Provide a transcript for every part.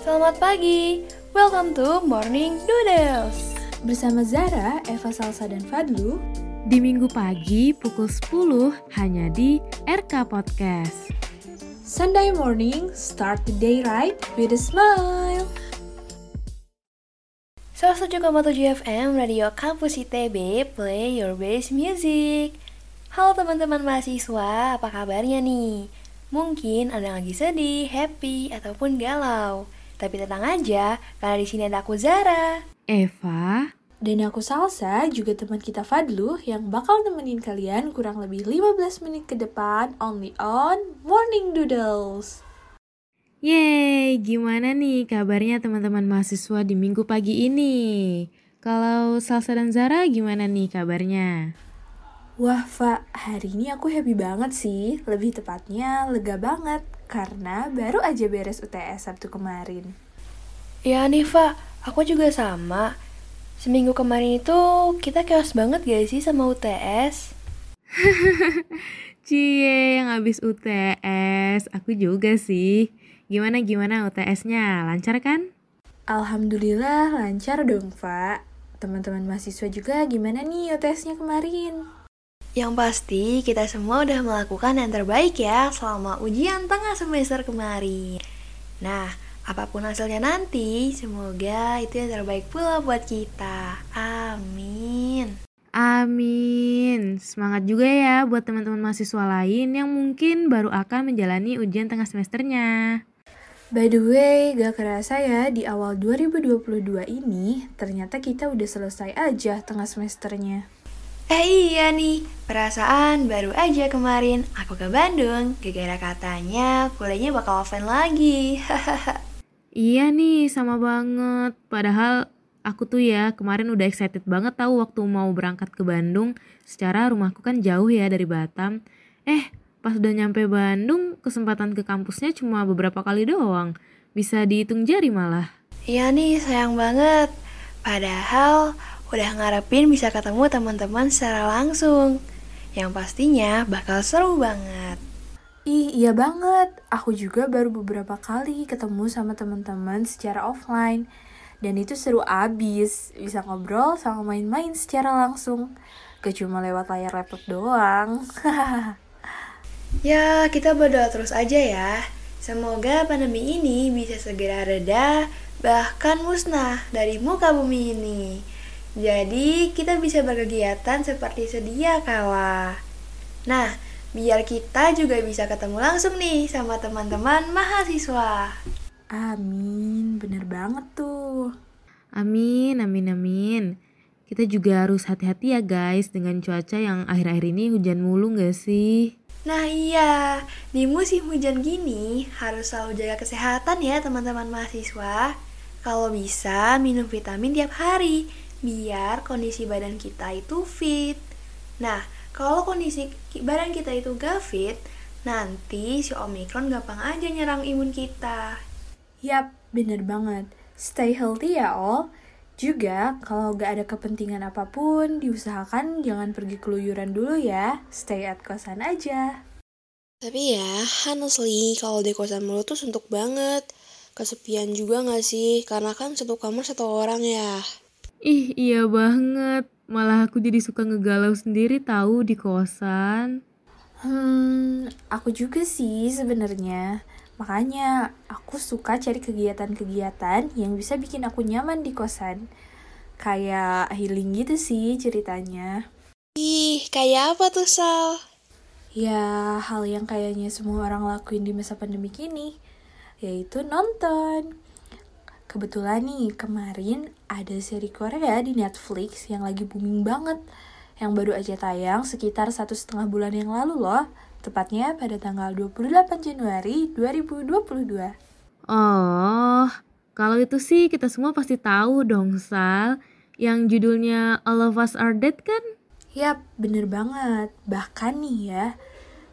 Selamat pagi, welcome to Morning Doodles Bersama Zara, Eva Salsa, dan Fadlu Di minggu pagi pukul 10 hanya di RK Podcast. Sunday morning, start the day right with a smile. 107,7 FM Radio Kampus ITB, play your best music. Halo teman-teman mahasiswa, apa kabarnya nih? Mungkin ada yang lagi sedih, happy, ataupun galau. Tapi tenang aja, karena di sini ada aku Zara. Eva Dan aku Salsa, juga teman kita Fadlu yang bakal nemenin kalian kurang lebih 15 menit ke depan only on Morning Doodles. Yeay, gimana nih kabarnya teman-teman mahasiswa di minggu pagi ini? Kalau Salsa dan Zara gimana nih kabarnya? Wah, Fa, hari ini aku happy banget sih. Lebih tepatnya lega banget karena baru aja beres UTS Sabtu kemarin. Ya nih, Fa, aku juga sama. Seminggu kemarin itu kita chaos banget gak sih sama UTS? Cie, yang habis UTS, aku juga sih. Gimana-gimana UTS-nya, lancar kan? Alhamdulillah lancar dong, Fa. Teman-teman mahasiswa juga gimana nih UTS-nya kemarin? Yang pasti kita semua udah melakukan yang terbaik ya selama ujian tengah semester kemarin. Nah, apa pun hasilnya nanti, semoga itu yang terbaik pula buat kita. Amin. Amin. Semangat juga ya buat teman-teman mahasiswa lain yang mungkin baru akan menjalani ujian tengah semesternya. By the way, gak kerasa ya di awal 2022 ini ternyata kita udah selesai aja tengah semesternya. Eh iya nih, perasaan baru aja kemarin aku ke Bandung, gara-gara katanya kuliahnya bakal offline lagi. Iya nih, sama banget. Padahal aku tuh ya kemarin udah excited banget tahu waktu mau berangkat ke Bandung. Secara rumahku kan jauh ya dari Batam. Eh, pas udah nyampe Bandung, kesempatan ke kampusnya cuma beberapa kali doang. Bisa dihitung jari malah. Iya nih, sayang banget. Padahal udah ngarepin bisa ketemu teman-teman secara langsung. Yang pastinya bakal seru banget. Ih, iya banget. Aku juga baru beberapa kali ketemu sama teman-teman secara offline. Dan itu seru abis. Bisa ngobrol sama main-main secara langsung. Gak cuma lewat layar laptop doang. Ya, kita berdoa terus aja ya. Semoga pandemi ini bisa segera reda, bahkan musnah dari muka bumi ini. Jadi, kita bisa berkegiatan seperti sedia kala. Nah, biar kita juga bisa ketemu langsung nih sama teman-teman mahasiswa. Amin, bener banget tuh. Amin, amin, amin. Kita juga harus hati-hati ya guys dengan cuaca yang akhir-akhir ini hujan mulu gak sih? Nah iya, di musim hujan gini harus selalu jaga kesehatan ya teman-teman mahasiswa. Kalau bisa minum vitamin tiap hari, biar kondisi badan kita itu fit. Nah, kalau kondisi badan kita itu gak fit, nanti si Omikron gampang aja nyerang imun kita. Yap, bener banget. Stay healthy ya all. Juga, kalau gak ada kepentingan apa pun, diusahakan jangan pergi keluyuran dulu ya. Stay at kosan aja. Tapi ya, honestly, kalau di kosan mulu tuh suntuk banget. Kesepian juga gak sih? Karena kan satu kamar satu orang ya. Ih, iya banget. Malah aku jadi suka ngegalau sendiri tahu di kosan. Hmm, aku juga sih sebenarnya. Makanya aku suka cari kegiatan-kegiatan yang bisa bikin aku nyaman di kosan. Kayak healing gitu sih ceritanya. Ih, kayak apa tuh, Sal? Ya, hal yang kayaknya semua orang lakuin di masa pandemi ini, yaitu nonton. Kebetulan nih, kemarin ada seri Korea di Netflix yang lagi booming banget. Yang baru aja tayang sekitar satu setengah bulan yang lalu loh. Tepatnya pada tanggal 28 Januari 2022. Oh, kalau itu sih kita semua pasti tahu dong, Sal. Yang judulnya All of Us Are Dead kan? Yap, bener banget. Bahkan nih ya,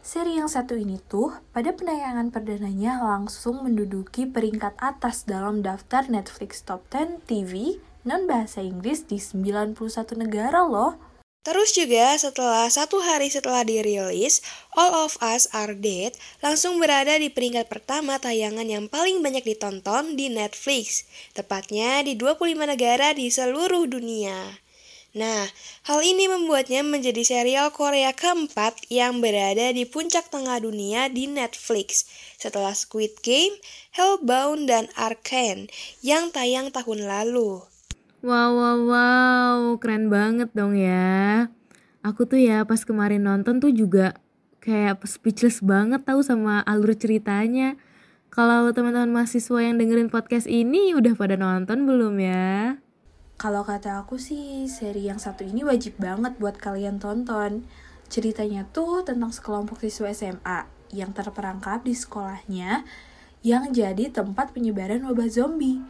seri yang satu ini tuh pada penayangan perdananya langsung menduduki peringkat atas dalam daftar Netflix Top 10 TV non bahasa Inggris di 91 negara loh. Terus juga setelah satu hari setelah dirilis, All of Us Are Dead langsung berada di peringkat pertama tayangan yang paling banyak ditonton di Netflix, tepatnya di 25 negara di seluruh dunia. Nah, hal ini membuatnya menjadi serial Korea keempat yang berada di puncak tengah dunia di Netflix setelah Squid Game, Hellbound, dan Arcane yang tayang tahun lalu. Wow, wow, wow, keren banget dong ya. Aku tuh ya pas kemarin nonton tuh juga kayak speechless banget tahu sama alur ceritanya. Kalau teman-teman mahasiswa yang dengerin podcast ini udah pada nonton belum ya? Kalau kata aku sih, seri yang satu ini wajib banget buat kalian tonton. Ceritanya tuh tentang sekelompok siswa SMA yang terperangkap di sekolahnya yang jadi tempat penyebaran wabah zombie.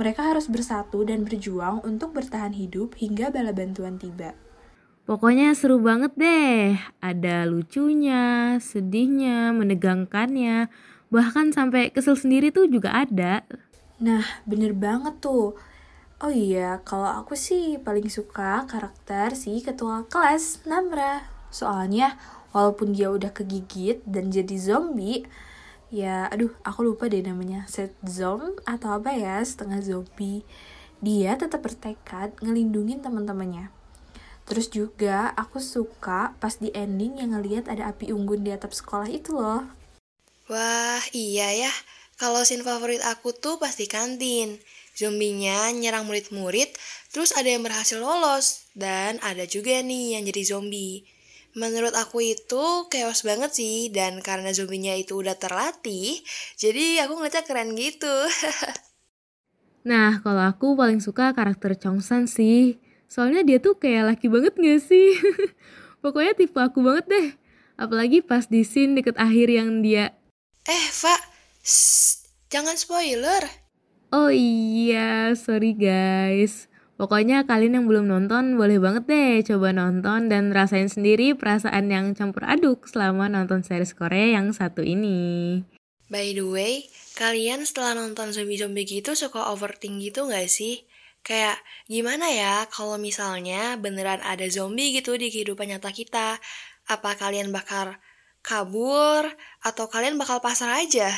Mereka harus bersatu dan berjuang untuk bertahan hidup hingga bala bantuan tiba. Pokoknya seru banget deh. Ada lucunya, sedihnya, menegangkannya, bahkan sampai kesel sendiri tuh juga ada. Nah, bener banget tuh. Oh iya, kalau aku sih paling suka karakter si ketua kelas, Namra. Soalnya, walaupun dia udah kegigit dan jadi zombie, ya aduh aku lupa deh namanya. Set zom atau apa ya setengah zombie. Dia tetap bertekad ngelindungin teman-temannya. Terus juga aku suka pas di ending yang ngelihat ada api unggun di atap sekolah itu loh. Wah iya ya. Kalau scene favorit aku tuh pasti kantin zombinya nyerang murid-murid terus ada yang berhasil lolos dan ada juga nih yang jadi zombie Menurut aku itu chaos banget sih dan karena zombinya itu udah terlatih, jadi aku ngeliatnya keren gitu. nah, kalau aku paling suka karakter Chongsan sih. Soalnya dia tuh kayak laki banget gak sih? Pokoknya tipe aku banget deh. Apalagi pas di scene deket akhir yang dia... Eh, Fa, jangan spoiler. Oh iya, sorry guys. Pokoknya kalian yang belum nonton boleh banget deh coba nonton dan rasain sendiri perasaan yang campur aduk selama nonton series Korea yang satu ini. By the way, kalian setelah nonton zombie-zombie gitu suka overthink gitu gak sih? Kayak gimana ya kalau misalnya beneran ada zombie gitu di kehidupan nyata kita? Apa kalian bakal kabur atau kalian bakal pasrah aja?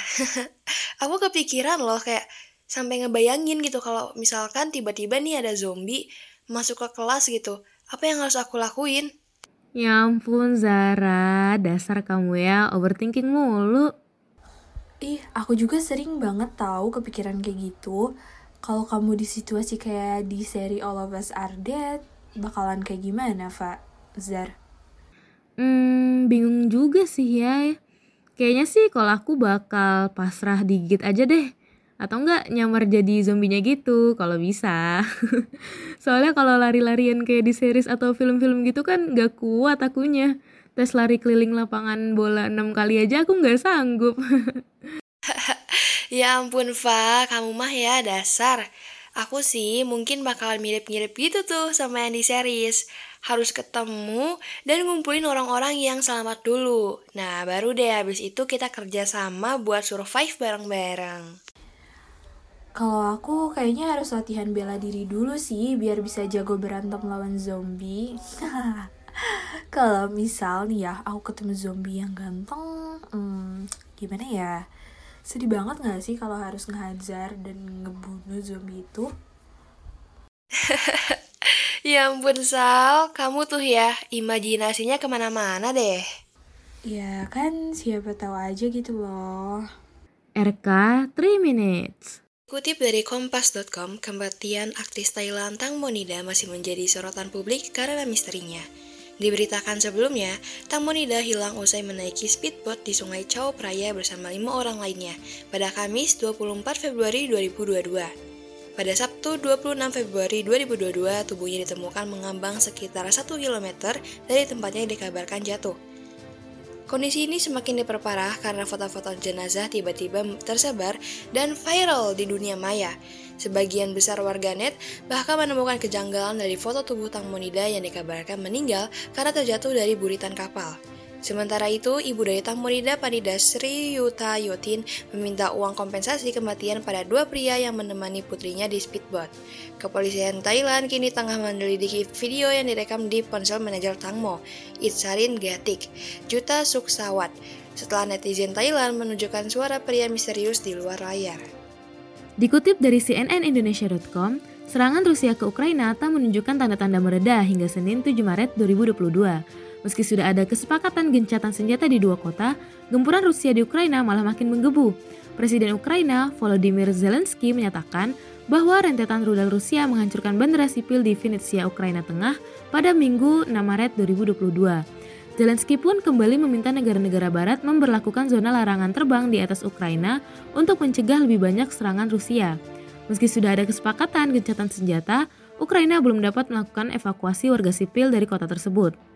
Aku kepikiran loh kayak sampai ngebayangin gitu kalau misalkan tiba-tiba nih ada zombie masuk ke kelas gitu. Apa yang harus aku lakuin? Ya ampun Zara. Dasar kamu ya overthinking mulu. Ih aku juga sering banget tahu kepikiran kayak gitu. Kalau kamu di situasi kayak di seri All of Us Are Dead bakalan kayak gimana Fa? Zar? Hmm bingung juga sih ya. Kayaknya sih kalau aku bakal pasrah digigit aja deh atau enggak nyamar jadi zombinya gitu kalau bisa. Soalnya kalau lari-larian kayak di series atau film-film gitu kan gak kuat akunya. Tes lari keliling lapangan bola enam kali aja aku nggak sanggup. Ya ampun Fa. Kamu mah ya dasar. Aku sih mungkin bakalan mirip-mirip gitu tuh sama yang di series. Harus ketemu dan ngumpulin orang-orang yang selamat dulu. Nah, baru deh habis itu kita kerja sama buat survive bareng-bareng. Kalau aku kayaknya harus latihan bela diri dulu sih biar bisa jago berantem lawan zombie. Kalau misal nih ya aku ketemu zombie yang ganteng, hmm, gimana ya? Sedih banget gak sih kalau harus ngehajar dan ngebunuh zombie itu? ya ampun Sal, kamu tuh ya imajinasinya ke mana-mana deh. Ya kan siapa tahu aja gitu loh. RK 3 minutes. Kutip dari kompas.com, kematian aktris Thailand Tang Monida masih menjadi sorotan publik karena misterinya. Diberitakan sebelumnya, Tang Monida hilang usai menaiki speedboat di Sungai Chao Phraya bersama lima orang lainnya pada Kamis 24 Februari 2022. Pada Sabtu 26 Februari 2022, tubuhnya ditemukan mengambang sekitar 1 km dari tempatnya yang dikabarkan jatuh. Kondisi ini semakin diperparah karena foto-foto jenazah tiba-tiba tersebar dan viral di dunia maya. Sebagian besar warganet bahkan menemukan kejanggalan dari foto tubuh Tang Monida yang dikabarkan meninggal karena terjatuh dari buritan kapal. Sementara itu, Ibu Daya Monida Panida Sri Yuta Yotin meminta uang kompensasi kematian pada dua pria yang menemani putrinya di speedboat. Kepolisian Thailand kini tengah menyelidiki video yang direkam di ponsel manajer Tangmo, Itsarin Gatik, Juta Suksawat, setelah netizen Thailand menunjukkan suara pria misterius di luar layar. Dikutip dari cnnindonesia.com, serangan Rusia ke Ukraina tak menunjukkan tanda-tanda meredah hingga Senin 7 Maret 2022. Meski sudah ada kesepakatan gencatan senjata di dua kota, gempuran Rusia di Ukraina malah makin menggebu. Presiden Ukraina, Volodymyr Zelensky menyatakan bahwa rentetan rudal Rusia menghancurkan bandara sipil di Vinnytsia, Ukraina Tengah pada Minggu 6 Maret 2022. Zelensky pun kembali meminta negara-negara barat memperlakukan zona larangan terbang di atas Ukraina untuk mencegah lebih banyak serangan Rusia. Meski sudah ada kesepakatan gencatan senjata, Ukraina belum dapat melakukan evakuasi warga sipil dari kota tersebut.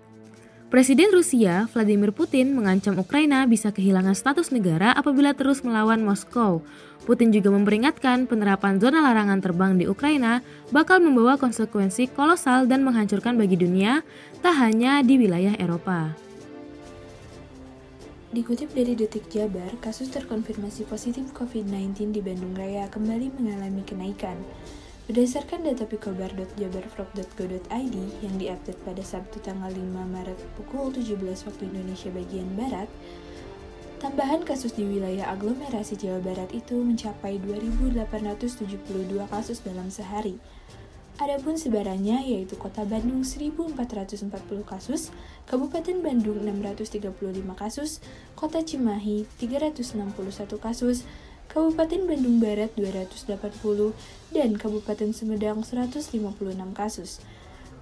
Presiden Rusia, Vladimir Putin, mengancam Ukraina bisa kehilangan status negara apabila terus melawan Moskow. Putin juga memperingatkan penerapan zona larangan terbang di Ukraina bakal membawa konsekuensi kolosal dan menghancurkan bagi dunia, tak hanya di wilayah Eropa. Dikutip dari Detik Jabar, kasus terkonfirmasi positif COVID-19 di Bandung Raya kembali mengalami kenaikan. Berdasarkan data pikobar.jabarprov.go.id yang diupdate pada Sabtu tanggal 5 Maret pukul 17 waktu Indonesia bagian Barat, tambahan kasus di wilayah aglomerasi Jawa Barat itu mencapai 2.872 kasus dalam sehari. Adapun sebarannya yaitu Kota Bandung 1440 kasus, Kabupaten Bandung 635 kasus, Kota Cimahi 361 kasus, Kabupaten Bandung Barat 280, dan Kabupaten Sumedang 156 kasus.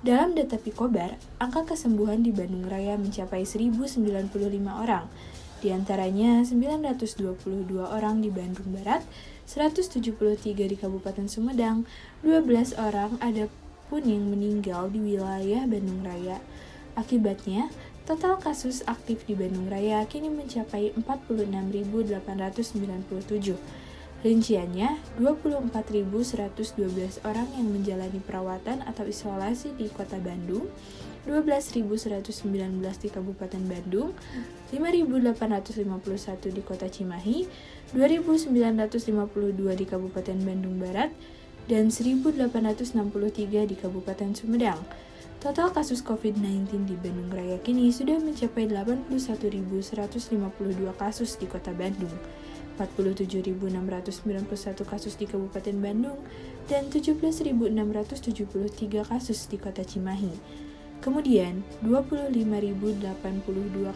Dalam data Pikobar, angka kesembuhan di Bandung Raya mencapai 1095 orang, di antaranya 922 orang di Bandung Barat, 173 di Kabupaten Sumedang, 12 orang ada pun yang meninggal di wilayah Bandung Raya. Akibatnya, Total kasus aktif di Bandung Raya kini mencapai 46.897. Rinciannya, 24.112 orang yang menjalani perawatan atau isolasi di Kota Bandung, 12.119 di Kabupaten Bandung, 5.851 di Kota Cimahi, 2.952 di Kabupaten Bandung Barat, dan 1.863 di Kabupaten Sumedang. Total kasus COVID-19 di Bandung Raya kini sudah mencapai 81.152 kasus di kota Bandung, 47.691 kasus di Kabupaten Bandung, dan 17.673 kasus di kota Cimahi. Kemudian, 25.082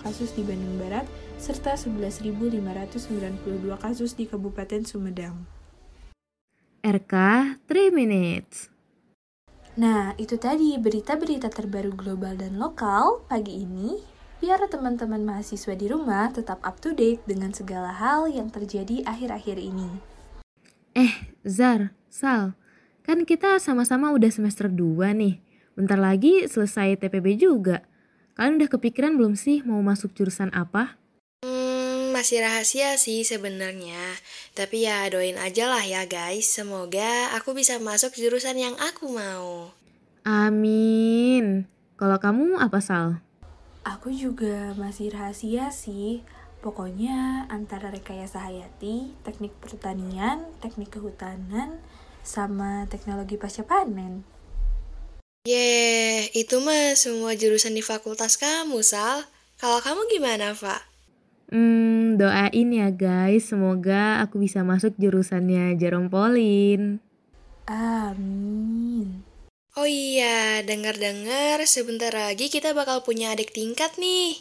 kasus di Bandung Barat, serta 11.592 kasus di Kabupaten Sumedang. RK 3 Minutes Nah, itu tadi berita-berita terbaru global dan lokal pagi ini. Biar teman-teman mahasiswa di rumah tetap up to date dengan segala hal yang terjadi akhir-akhir ini. Eh, Zar, Sal, kan kita sama-sama udah semester 2 nih. Bentar lagi selesai TPB juga. Kalian udah kepikiran belum sih mau masuk jurusan apa? Masih rahasia sih sebenarnya. Tapi ya doain aja lah ya guys. Semoga aku bisa masuk jurusan yang aku mau. Amin. Kalau kamu apa Sal? Aku juga masih rahasia sih. Pokoknya antara rekayasa hayati, teknik pertanian, teknik kehutanan, sama teknologi pasca panen. Yeh, itu mah semua jurusan di fakultas kamu, Sal. Kalau kamu gimana, Pak? Hmm, doain ya guys, semoga aku bisa masuk jurusannya Jerome Pauline. Amin. Oh iya, dengar-dengar sebentar lagi kita bakal punya adik tingkat nih.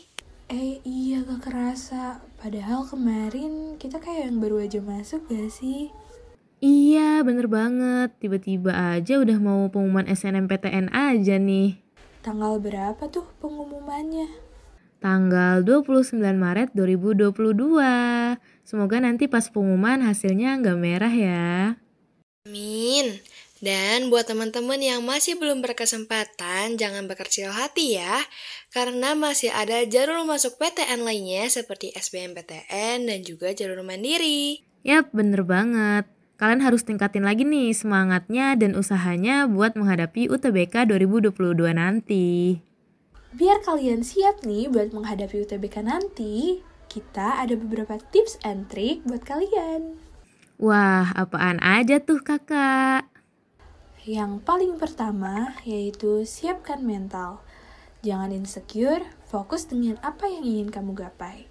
Eh iya gak kerasa, padahal kemarin kita kayak yang baru aja masuk gak sih? Iya, bener banget. Tiba-tiba aja udah mau pengumuman SNMPTN aja nih. Tanggal berapa tuh pengumumannya? Tanggal 29 Maret 2022. Semoga nanti pas pengumuman hasilnya nggak merah ya. Amin. Dan buat teman-teman yang masih belum berkesempatan, jangan berkecil hati ya. Karena masih ada jalur masuk PTN lainnya seperti SBMPTN dan juga jalur mandiri. Yap, bener banget. Kalian harus tingkatin lagi nih semangatnya dan usahanya buat menghadapi UTBK 2022 nanti. Biar kalian siap nih buat menghadapi UTBK nanti, kita ada beberapa tips and trick buat kalian. Wah, apaan aja tuh kakak? Yang paling pertama yaitu siapkan mental. Jangan insecure, fokus dengan apa yang ingin kamu gapai.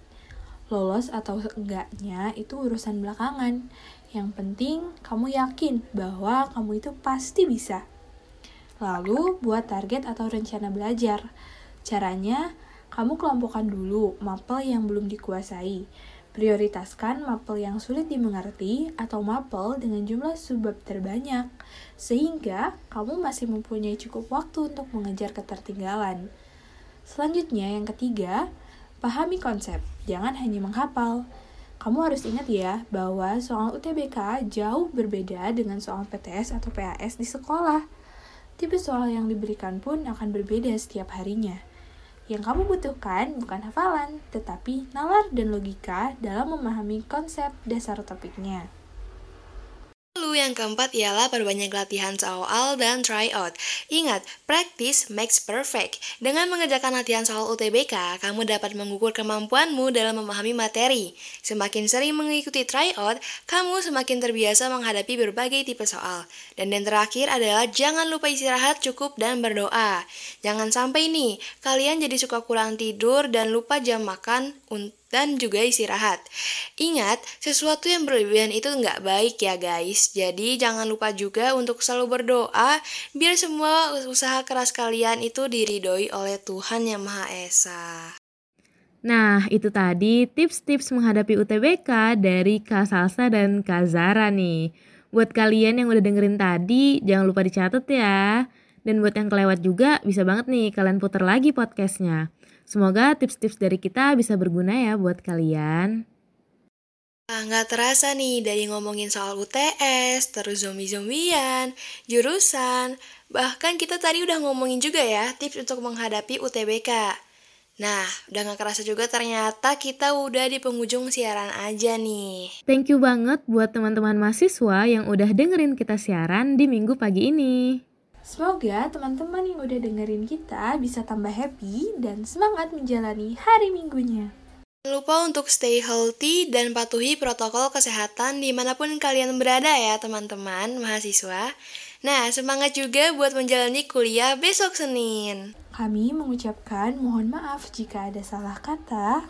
Lolos atau enggaknya itu urusan belakangan. Yang penting kamu yakin bahwa kamu itu pasti bisa. Lalu buat target atau rencana belajar. Caranya, kamu kelompokkan dulu mapel yang belum dikuasai. Prioritaskan mapel yang sulit dimengerti atau mapel dengan jumlah subbab terbanyak, sehingga kamu masih mempunyai cukup waktu untuk mengejar ketertinggalan. Selanjutnya, yang ketiga, pahami konsep, jangan hanya menghafal. Kamu harus ingat ya bahwa soal UTBK jauh berbeda dengan soal PTS atau PAS di sekolah. Tipe soal yang diberikan pun akan berbeda setiap harinya. Yang kamu butuhkan bukan hafalan, tetapi nalar dan logika dalam memahami konsep dasar topiknya. Lalu yang keempat ialah perbanyak latihan soal dan try out. Ingat, practice makes perfect. Dengan mengerjakan latihan soal UTBK, kamu dapat mengukur kemampuanmu dalam memahami materi. Semakin sering mengikuti try out, kamu semakin terbiasa menghadapi berbagai tipe soal. Dan yang terakhir adalah jangan lupa istirahat cukup dan berdoa. Jangan sampai nih, kalian jadi suka kurang tidur dan lupa jam makan untuk dan juga istirahat. Ingat, sesuatu yang berlebihan itu nggak baik ya guys. Jadi jangan lupa juga untuk selalu berdoa biar semua usaha keras kalian itu diridhoi oleh Tuhan Yang Maha Esa. Nah, itu tadi tips-tips menghadapi UTBK dari Kak Salsa dan Kak Zara nih. Buat kalian yang udah dengerin tadi, jangan lupa dicatat ya. Dan buat yang kelewat juga, bisa banget nih kalian putar lagi podcastnya. Semoga tips-tips dari kita bisa berguna ya buat kalian. Ah, nggak terasa nih dari ngomongin soal UTS, terus zombie-zombian, jurusan, bahkan kita tadi udah ngomongin juga ya tips untuk menghadapi UTBK. Nah, udah gak kerasa juga ternyata kita udah di penghujung siaran aja nih. Thank you banget buat teman-teman mahasiswa yang udah dengerin kita siaran di minggu pagi ini. Semoga teman-teman yang udah dengerin kita bisa tambah happy dan semangat menjalani hari minggunya. Jangan lupa untuk stay healthy dan patuhi protokol kesehatan di mana pun kalian berada ya teman-teman mahasiswa. Nah, semangat juga buat menjalani kuliah besok Senin. Kami mengucapkan mohon maaf jika ada salah kata.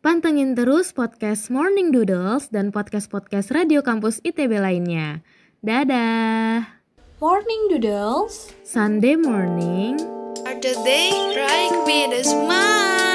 Pantengin terus podcast Morning Doodles dan podcast-podcast Radio Kampus ITB lainnya. Dadah! Morning Doodles. Sunday morning. Start the day right with a smile.